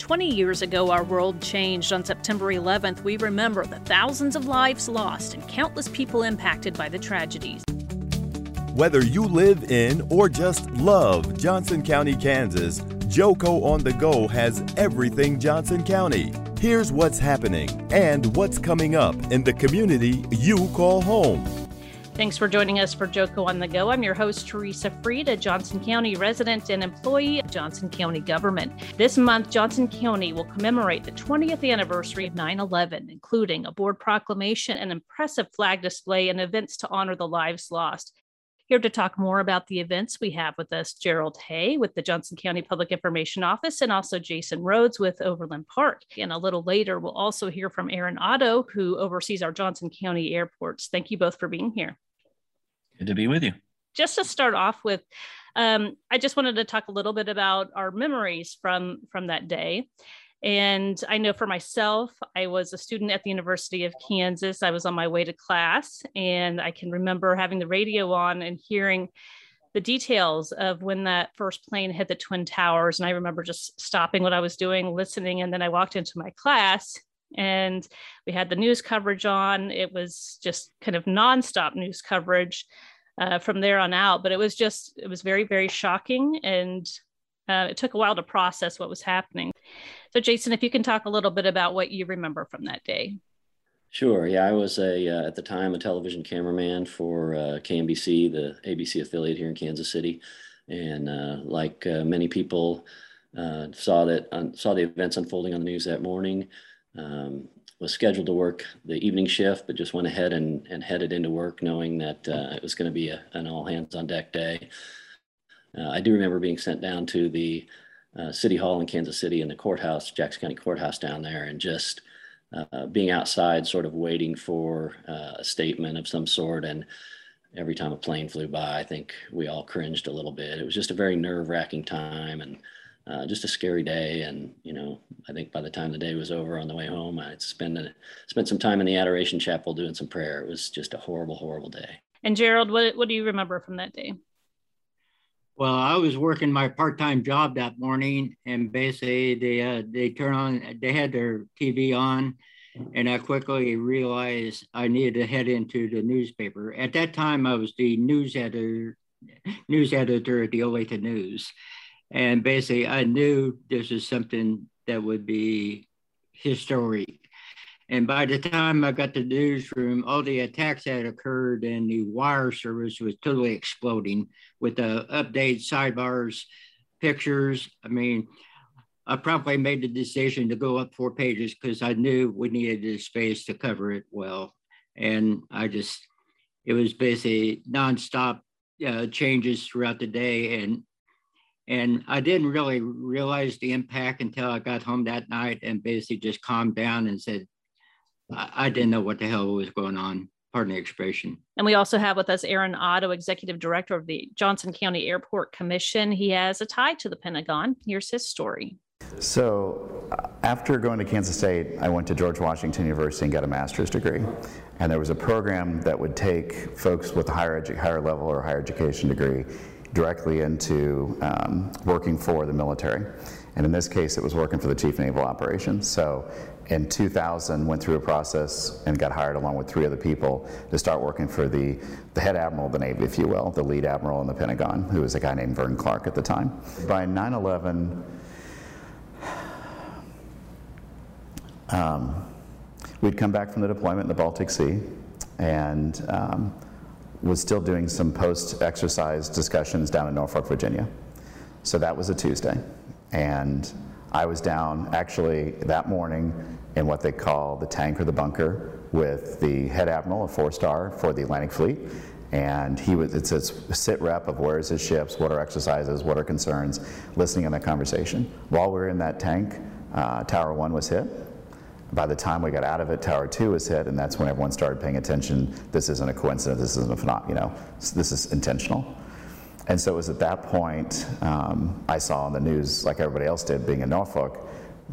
20 years ago, our world changed. On September 11th, we remember the thousands of lives lost and countless people impacted by the tragedies. Whether you live in or just love Johnson County, Kansas, Joco on the Go has everything Johnson County. Here's what's happening and what's coming up in the community you call home. Thanks for joining us for Joco on the Go. I'm your host, Theresa Freed, a Johnson County resident and employee of Johnson County government. This month, Johnson County will commemorate the 20th anniversary of 9 11, including a board proclamation, an impressive flag display, and events to honor the lives lost. Here to talk more about the events, we have with us Gerald Hay with the Johnson County Public Information Office and also Jason Rhodes with Overland Park. And a little later, we'll also hear from Aaron Otto, who oversees our Johnson County airports. Thank you both for being here. Good to be with you. Just to start off with, um, I just wanted to talk a little bit about our memories from from that day. And I know for myself, I was a student at the University of Kansas. I was on my way to class, and I can remember having the radio on and hearing the details of when that first plane hit the Twin Towers. And I remember just stopping what I was doing, listening, and then I walked into my class and we had the news coverage on. It was just kind of nonstop news coverage uh, from there on out. But it was just, it was very, very shocking. And uh, it took a while to process what was happening. So, Jason, if you can talk a little bit about what you remember from that day. Sure. Yeah, I was a uh, at the time a television cameraman for uh, KMBC, the ABC affiliate here in Kansas City, and uh, like uh, many people, saw that saw the events unfolding on the news that morning. Um, was scheduled to work the evening shift, but just went ahead and, and headed into work knowing that uh, it was going to be a, an all hands on deck day. Uh, I do remember being sent down to the uh, City Hall in Kansas City and the courthouse, Jackson County Courthouse down there, and just uh, being outside, sort of waiting for uh, a statement of some sort. And every time a plane flew by, I think we all cringed a little bit. It was just a very nerve wracking time. And uh, just a scary day. And you know, I think by the time the day was over on the way home, I spent a, spent some time in the Adoration Chapel doing some prayer. It was just a horrible, horrible day. And Gerald, what what do you remember from that day? Well, I was working my part-time job that morning, and basically they uh, they turn on they had their TV on, and I quickly realized I needed to head into the newspaper. At that time, I was the news editor news editor at the Olathe News, and basically, I knew this was something that would be historic. And by the time I got to the newsroom, all the attacks that occurred and the wire service was totally exploding with the update sidebars, pictures. I mean, I probably made the decision to go up four pages because I knew we needed the space to cover it well. And I just, it was basically nonstop uh, changes throughout the day. And and I didn't really realize the impact until I got home that night and basically just calmed down and said, I, I didn't know what the hell was going on. Pardon the expression. And we also have with us Aaron Otto, Executive Director of the Johnson County Airport Commission. He has a tie to the Pentagon. Here's his story. So, uh, after going to Kansas State, I went to George Washington University and got a master's degree. And there was a program that would take folks with a higher, edu- higher level or higher education degree directly into um, working for the military. And in this case, it was working for the Chief Naval Operations. So in 2000, went through a process and got hired along with three other people to start working for the, the head admiral of the Navy, if you will, the lead admiral in the Pentagon, who was a guy named Vern Clark at the time. By 9 11, um, we'd come back from the deployment in the Baltic Sea, and um, was still doing some post exercise discussions down in Norfolk, Virginia. So that was a Tuesday. And I was down actually that morning in what they call the tank or the bunker with the head admiral, a four star for the Atlantic Fleet. And he was, it's a sit rep of where's his ships, what are exercises, what are concerns, listening in that conversation. While we were in that tank, uh, Tower 1 was hit by the time we got out of it, Tower 2 was hit, and that's when everyone started paying attention. This isn't a coincidence, this isn't a phenomenon, you know, this is intentional. And so it was at that point um, I saw on the news, like everybody else did, being in Norfolk,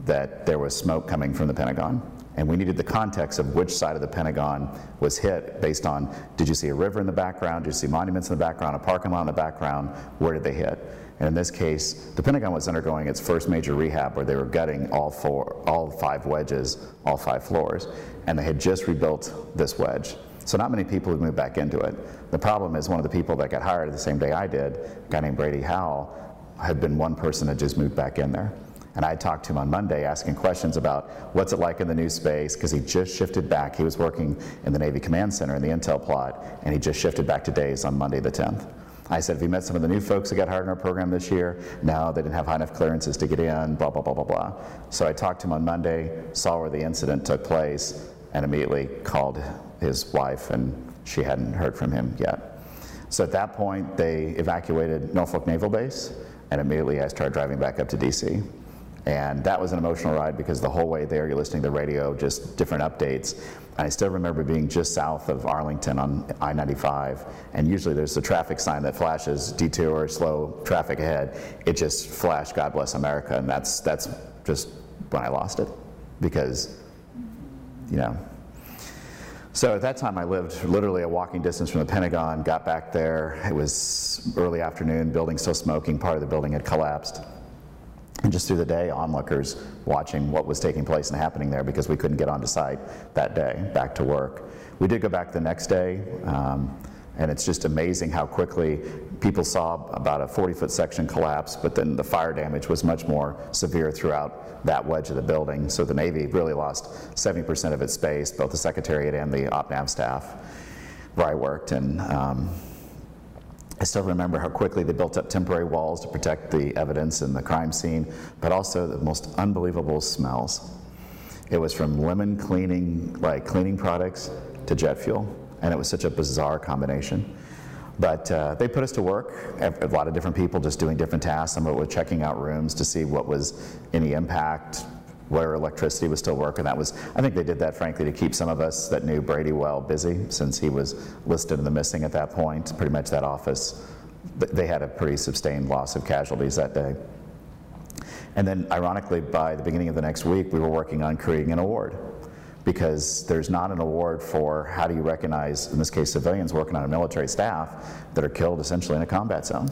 that there was smoke coming from the Pentagon. And we needed the context of which side of the Pentagon was hit based on did you see a river in the background, did you see monuments in the background, a parking lot in the background, where did they hit? And in this case, the Pentagon was undergoing its first major rehab where they were gutting all four, all five wedges, all five floors, and they had just rebuilt this wedge. So not many people have moved back into it. The problem is one of the people that got hired the same day I did, a guy named Brady Howell, had been one person that just moved back in there. And I talked to him on Monday asking questions about what's it like in the new space, because he just shifted back. He was working in the Navy Command Center in the Intel plot, and he just shifted back to days on Monday the 10th. I said, have you met some of the new folks that got hired in our program this year? No, they didn't have high enough clearances to get in, blah, blah, blah, blah, blah. So I talked to him on Monday, saw where the incident took place, and immediately called his wife, and she hadn't heard from him yet. So at that point, they evacuated Norfolk Naval Base, and immediately I started driving back up to DC. And that was an emotional ride because the whole way there, you're listening to the radio, just different updates. And I still remember being just south of Arlington on I 95, and usually there's a traffic sign that flashes detour, slow traffic ahead. It just flashed God bless America, and that's, that's just when I lost it because, you know. So at that time, I lived literally a walking distance from the Pentagon, got back there. It was early afternoon, building still smoking, part of the building had collapsed and just through the day, onlookers watching what was taking place and happening there because we couldn't get onto site that day, back to work. We did go back the next day, um, and it's just amazing how quickly people saw about a 40 foot section collapse, but then the fire damage was much more severe throughout that wedge of the building. So the Navy really lost 70% of its space, both the Secretariat and the OPNAV staff where I worked. And um, I still remember how quickly they built up temporary walls to protect the evidence in the crime scene, but also the most unbelievable smells. It was from lemon cleaning, like cleaning products, to jet fuel, and it was such a bizarre combination. But uh, they put us to work, a lot of different people just doing different tasks. Some of it was checking out rooms to see what was any impact, where electricity was still working. That was, I think they did that frankly to keep some of us that knew Brady well busy since he was listed in the missing at that point. Pretty much that office, they had a pretty sustained loss of casualties that day. And then ironically, by the beginning of the next week, we were working on creating an award because there's not an award for how do you recognize, in this case, civilians working on a military staff that are killed essentially in a combat zone.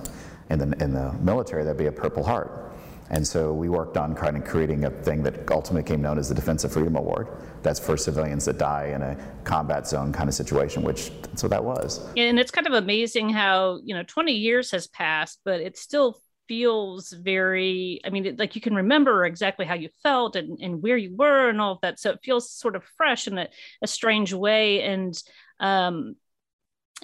In the, in the military, that'd be a Purple Heart. And so we worked on kind of creating a thing that ultimately came known as the Defense of Freedom Award. That's for civilians that die in a combat zone kind of situation, which that's what that was. And it's kind of amazing how, you know, 20 years has passed, but it still feels very, I mean, it, like you can remember exactly how you felt and, and where you were and all of that. So it feels sort of fresh in a, a strange way. And um,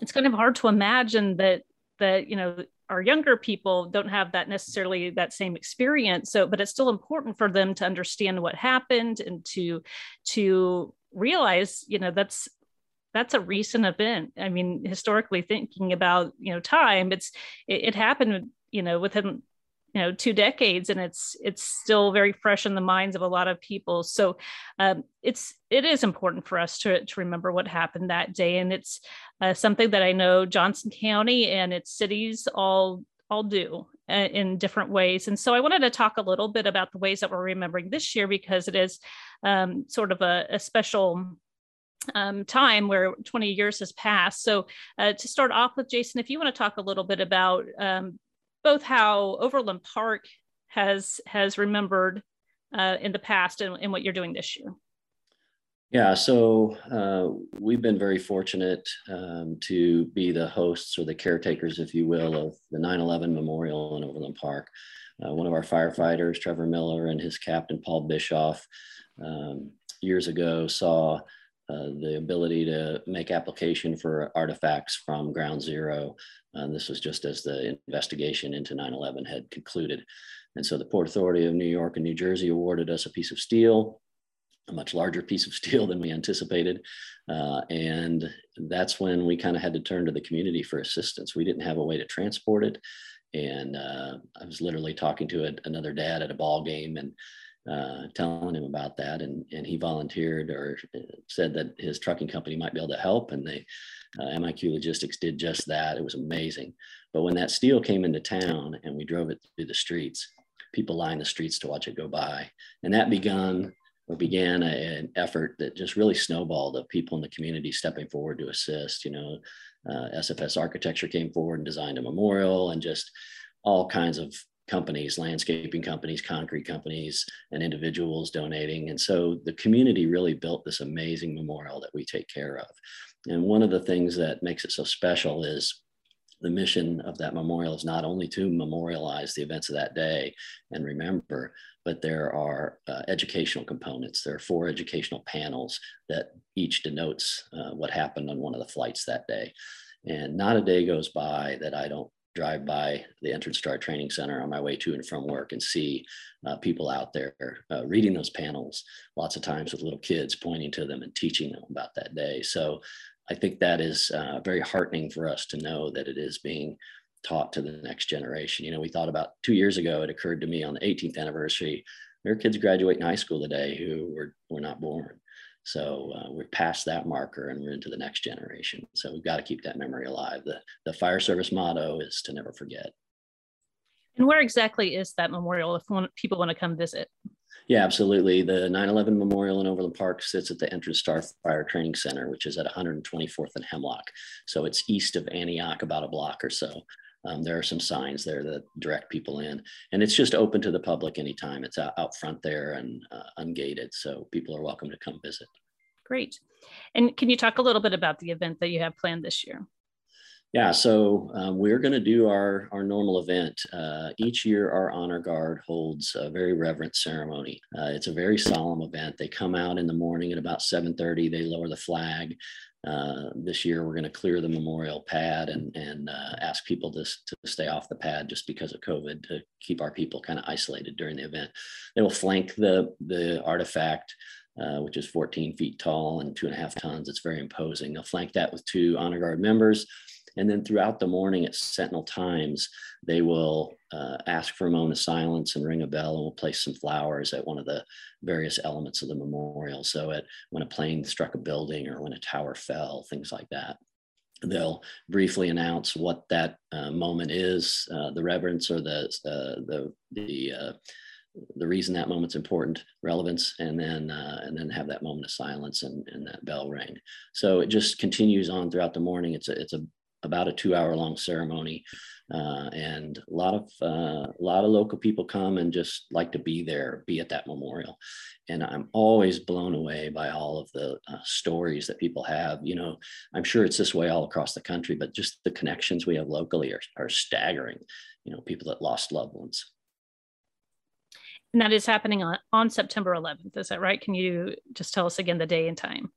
it's kind of hard to imagine that, that, you know, our younger people don't have that necessarily that same experience. So but it's still important for them to understand what happened and to to realize you know that's that's a recent event. I mean historically thinking about you know time it's it, it happened you know within you know two decades and it's it's still very fresh in the minds of a lot of people. So um, it's it is important for us to, to remember what happened that day. And it's uh, something that i know johnson county and its cities all all do uh, in different ways. And so i wanted to talk a little bit about the ways that we're remembering this year because it is um, sort of a, a special um, time where 20 years has passed. So, uh, to start off with, Jason, if you want to talk a little bit about um, both how Overland Park has has remembered uh, in the past and, and, what you're doing this year. Yeah, so uh, we've been very fortunate um, to be the hosts or the caretakers, if you will, of the 9 11 Memorial in Overland Park. Uh, one of our firefighters, Trevor Miller, and his captain, Paul Bischoff, um, years ago saw uh, the ability to make application for artifacts from ground zero. And this was just as the investigation into 9-11 had concluded. And so the Port Authority of New York and New Jersey awarded us a piece of steel, a much larger piece of steel than we anticipated. Uh, and that's when we kind of had to turn to the community for assistance. We didn't have a way to transport it. And uh, I was literally talking to a, another dad at a ball game and uh, telling him about that, and and he volunteered or said that his trucking company might be able to help, and they uh, MIQ Logistics did just that. It was amazing. But when that steel came into town and we drove it through the streets, people lined the streets to watch it go by, and that begun or began a, an effort that just really snowballed of people in the community stepping forward to assist. You know, uh, SFS Architecture came forward and designed a memorial, and just all kinds of companies, landscaping companies, concrete companies, and individuals donating. And so the community really built this amazing memorial that we take care of. And one of the things that makes it so special is the mission of that memorial is not only to memorialize the events of that day and remember, but there are uh, educational components. There are four educational panels that each denotes uh, what happened on one of the flights that day. And not a day goes by that I don't drive by the Entrance to our Training Center on my way to and from work and see uh, people out there uh, reading those panels, lots of times with little kids pointing to them and teaching them about that day. So I think that is uh, very heartening for us to know that it is being taught to the next generation. You know, we thought about two years ago, it occurred to me on the 18th anniversary, there are kids graduating high school today who were, were not born. So uh, we're past that marker and we're into the next generation. So we've got to keep that memory alive. The, the fire service motto is to never forget. And where exactly is that memorial if one, people want to come visit? Yeah, absolutely. The 9 11 Memorial in Overland Park sits at the Entrance to our Fire Training Center, which is at 124th and Hemlock. So it's east of Antioch, about a block or so. Um, there are some signs there that direct people in, and it's just open to the public anytime. It's out, out front there and uh, ungated, so people are welcome to come visit. Great. And can you talk a little bit about the event that you have planned this year? Yeah, so um, we're going to do our, our normal event. Uh, each year, our honor guard holds a very reverent ceremony. Uh, it's a very solemn event. They come out in the morning at about 7:30. They lower the flag. Uh, this year, we're going to clear the memorial pad and and uh, ask people to, to stay off the pad just because of COVID to keep our people kind of isolated during the event. They will flank the the artifact. Uh, which is 14 feet tall and two and a half tons. It's very imposing. They'll flank that with two honor guard members and then throughout the morning at Sentinel Times, they will uh, ask for a moment of silence and ring a bell, and we'll place some flowers at one of the various elements of the memorial. So, at when a plane struck a building or when a tower fell, things like that. They'll briefly announce what that uh, moment is, uh, the reverence or the uh, the the uh, the reason that moment's important, relevance, and then uh, and then have that moment of silence and, and that bell ring. So it just continues on throughout the morning. It's a it's a about a two hour long ceremony. Uh, and a lot of uh, a lot of local people come and just like to be there, be at that memorial. And I'm always blown away by all of the uh, stories that people have. You know, I'm sure it's this way all across the country, but just the connections we have locally are, are staggering. You know, people that lost loved ones. And that is happening on, on September 11th. Is that right? Can you just tell us again the day and time?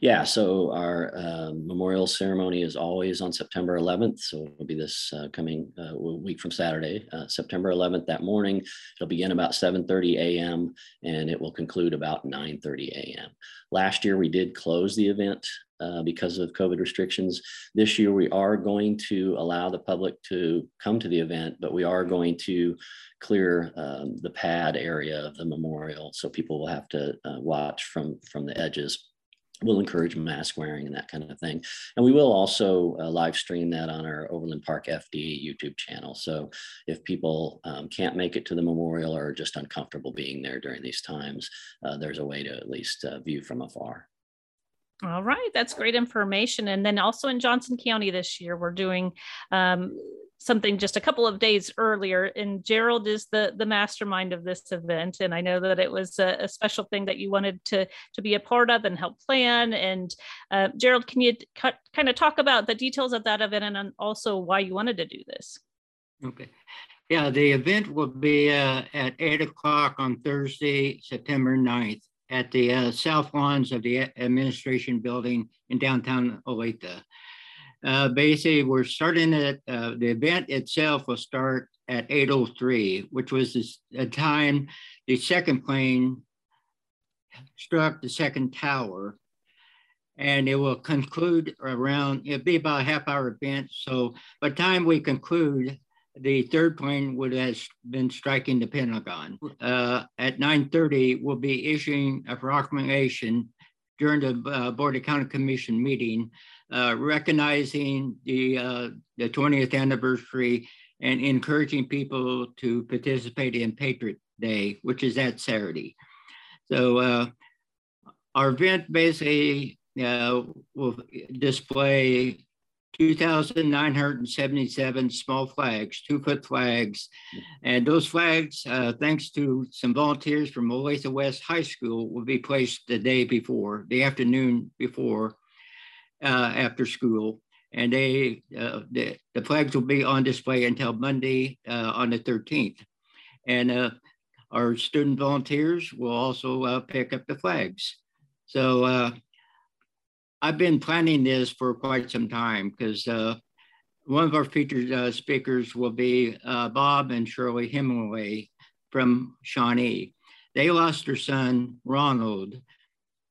Yeah, so our uh, memorial ceremony is always on September 11th. So it'll be this uh, coming uh, week from Saturday, uh, September 11th that morning. It'll begin about 7:30 a.m. and it will conclude about 9:30 a.m. Last year we did close the event uh, because of COVID restrictions. This year we are going to allow the public to come to the event, but we are going to clear um, the pad area of the memorial, so people will have to uh, watch from from the edges we'll encourage mask wearing and that kind of thing. And we will also uh, live stream that on our Overland Park FD YouTube channel. So if people um, can't make it to the memorial or are just uncomfortable being there during these times, uh, there's a way to at least uh, view from afar. All right, that's great information. And then also in Johnson County this year, we're doing um, something just a couple of days earlier and gerald is the the mastermind of this event. And i know that it was a, a special thing that you wanted to to be a part of and help plan. And uh, gerald can you kind of talk about the details of that event and also why you wanted to do this? Okay. Yeah the event will be uh, at 8 o'clock on thursday september 9th at the uh, south lawns of the administration building in downtown olathe uh, basically, we're starting at uh, the event itself will start at 8:03, which was the time the second plane struck the second tower, and it will conclude around. It'll be about a half hour event. So by the time we conclude, the third plane would have been striking the Pentagon. Uh, at 9:30, we'll be issuing a proclamation during the uh, Board of County Commission meeting uh, recognizing the, uh, the 20th anniversary and encouraging people to participate in Patriot Day, which is that Saturday. So uh, our event basically uh, will display 2,977 small flags, two foot flags. And those flags, uh, thanks to some volunteers from Olathe West High School, will be placed the day before, the afternoon before, after school. And they, uh, the, the, flags will be on display until Monday uh, on the 13th. And uh, our student volunteers will also uh, pick up the flags. So I've been planning this for quite some time because uh, one of our featured uh, speakers will be uh, Bob and Shirley Hemenway from Shawnee. They lost their son, Ronald,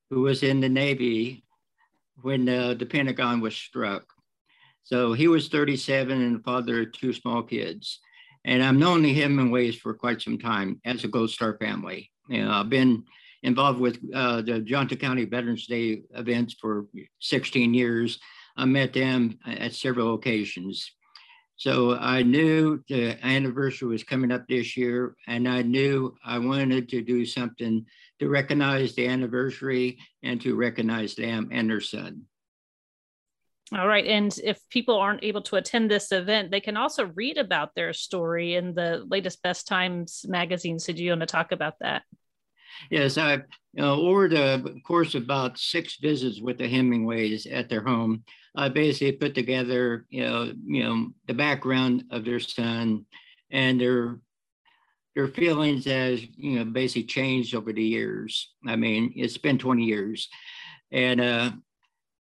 who was in the Navy when uh, the Pentagon was struck. So he was 37 and the father of two small kids. And I've known the Hemenways for quite some time as a Gold Star family. You know, I've been involved with uh, the Johnson County Veterans Day events for 16 years. I met them at several occasions. So I knew the anniversary was coming up this year, and I knew I wanted to do something to recognize the anniversary and to recognize them and their son. All right. And if people aren't able to attend this event, they can also read about their story in the latest Best Times magazine. So, do you want to talk about that? Yes, I, know, over the course of about six visits with the Hemenways at their home, I basically put together, you know, you know, the background of their son and their their feelings as you know basically changed over the years. I mean, it's been 20 years, and uh,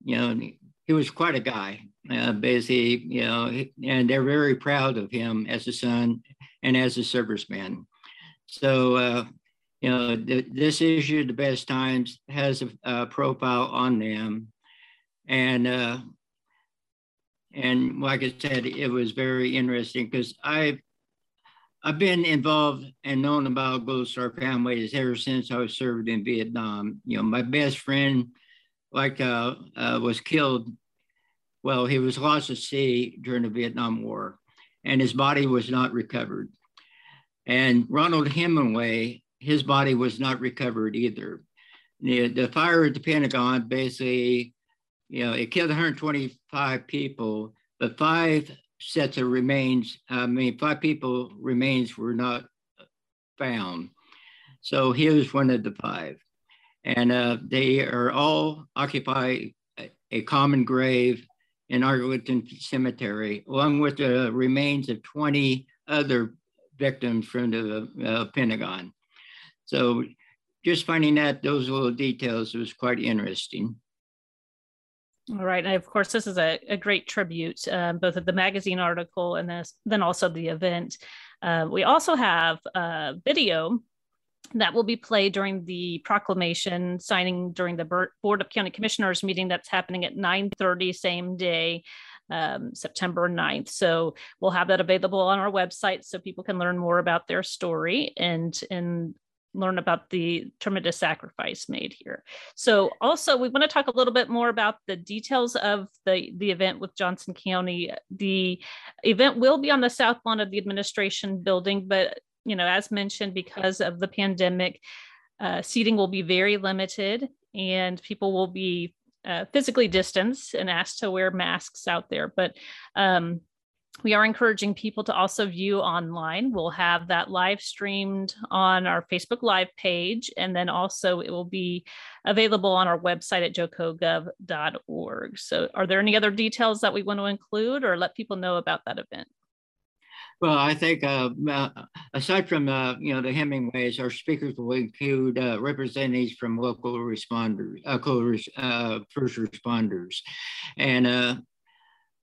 you know, he was quite a guy. Uh, basically, you know, and they're very proud of him as a son and as a serviceman. So uh, you know, th- this issue, the best times, has a, a profile on them, and uh, and like I said, it was very interesting because I. I've been involved and known about Gold Star families ever since I was served in Vietnam. You know, my best friend, like, uh, uh, was killed. Well, he was lost at sea during the Vietnam War, and his body was not recovered. And Ronald Hemenway his body was not recovered either. The, the fire at the Pentagon basically, you know, it killed 125 people, but five sets of remains, I mean, five people remains were not found. So he was one of the five. And uh, they are all occupy a, common grave in Arlington Cemetery, along with the remains of 20 other victims from the uh, Pentagon. So just finding out those little details was quite interesting. All right. And of course, this is a, a great tribute, um, both of the magazine article and this, then also the event. Uh, we also have a video that will be played during the proclamation signing during the Board of County Commissioners meeting that's happening at 9:30 same day. Um, September 9th. So we'll have that available on our website so people can learn more about their story and and learn about the tremendous sacrifice made here. So also we want to talk a little bit more about the details of the, the event with Johnson County. The event will be on the south lawn of the administration building, but you know, as mentioned, because of the pandemic, uh, seating will be very limited and people will be uh, physically distanced and asked to wear masks out there. But um, we are encouraging people to also view online. We'll have that live streamed on our Facebook Live page, and then also it will be available on our website at jocogov.org. So, are there any other details that we want to include or let people know about that event? Well, I think uh, uh, aside from uh, you know the Hemenways, our speakers will include uh, representatives from local responders, uh, first responders, and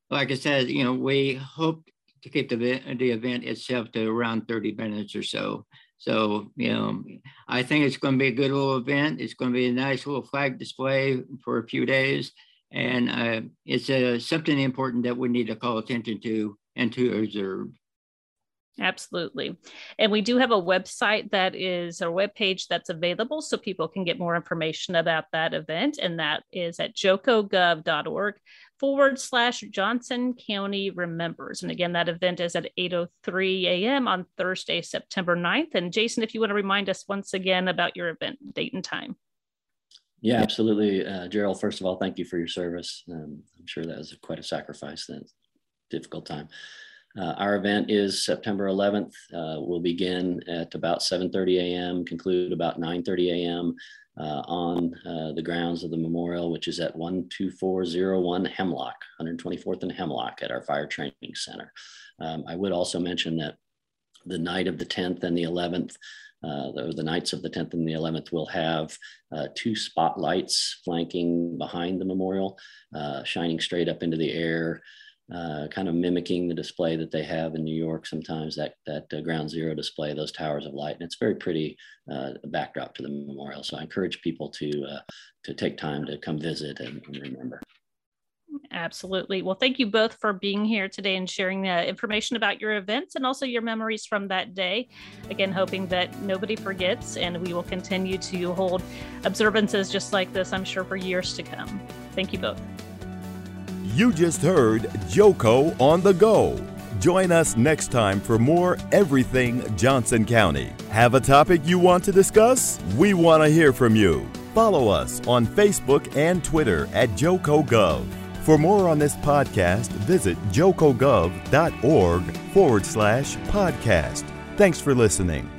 like I said, you know, we hope to keep the, the event itself to around 30 minutes or so. So, you know, I think it's going to be a good little event. It's going to be a nice little flag display for a few days. And uh, it's uh, something important that we need to call attention to and to observe. Absolutely. And we do have a website that is a web page that's available so people can get more information about that event. And that is at jocogov.org forward slash Johnson County Remembers. And again, that event is at 8.03 a.m. on Thursday, September 9th. And Jason, if you want to remind us once again about your event date and time. Yeah, absolutely. Uh, Gerald, first of all, thank you for your service. Um, I'm sure that was quite a sacrifice, that difficult time. Uh, our event is September 11th. Uh, we'll begin at about 7.30 a.m., conclude about 9.30 a.m. Uh, on uh, the grounds of the memorial, which is at 12401 Hemlock, 124th and Hemlock at our Fire Training Center. Um, I would also mention that the night of the 10th and the 11th, uh, the, the, nights of the 10th and the 11th will have uh, two spotlights flanking behind the memorial, uh, shining straight up into the air, uh, kind of mimicking the display that they have in New York sometimes, that, that uh, ground zero display, those towers of light. And it's very pretty uh, backdrop to the memorial. So I encourage people to, to take time to come visit and, and remember. Absolutely. Well, thank you both for being here today and sharing the information about your events and also your memories from that day. Again, hoping that nobody forgets and we will continue to hold observances just like this, I'm sure, for years to come. Thank you both. You just heard Joco on the Go. Join us next time for more Everything Johnson County. Have a topic you want to discuss? We want to hear from you. Follow us on Facebook and Twitter at JocoGov. For more on this podcast, visit jocogov.org forward slash podcast. Thanks for listening.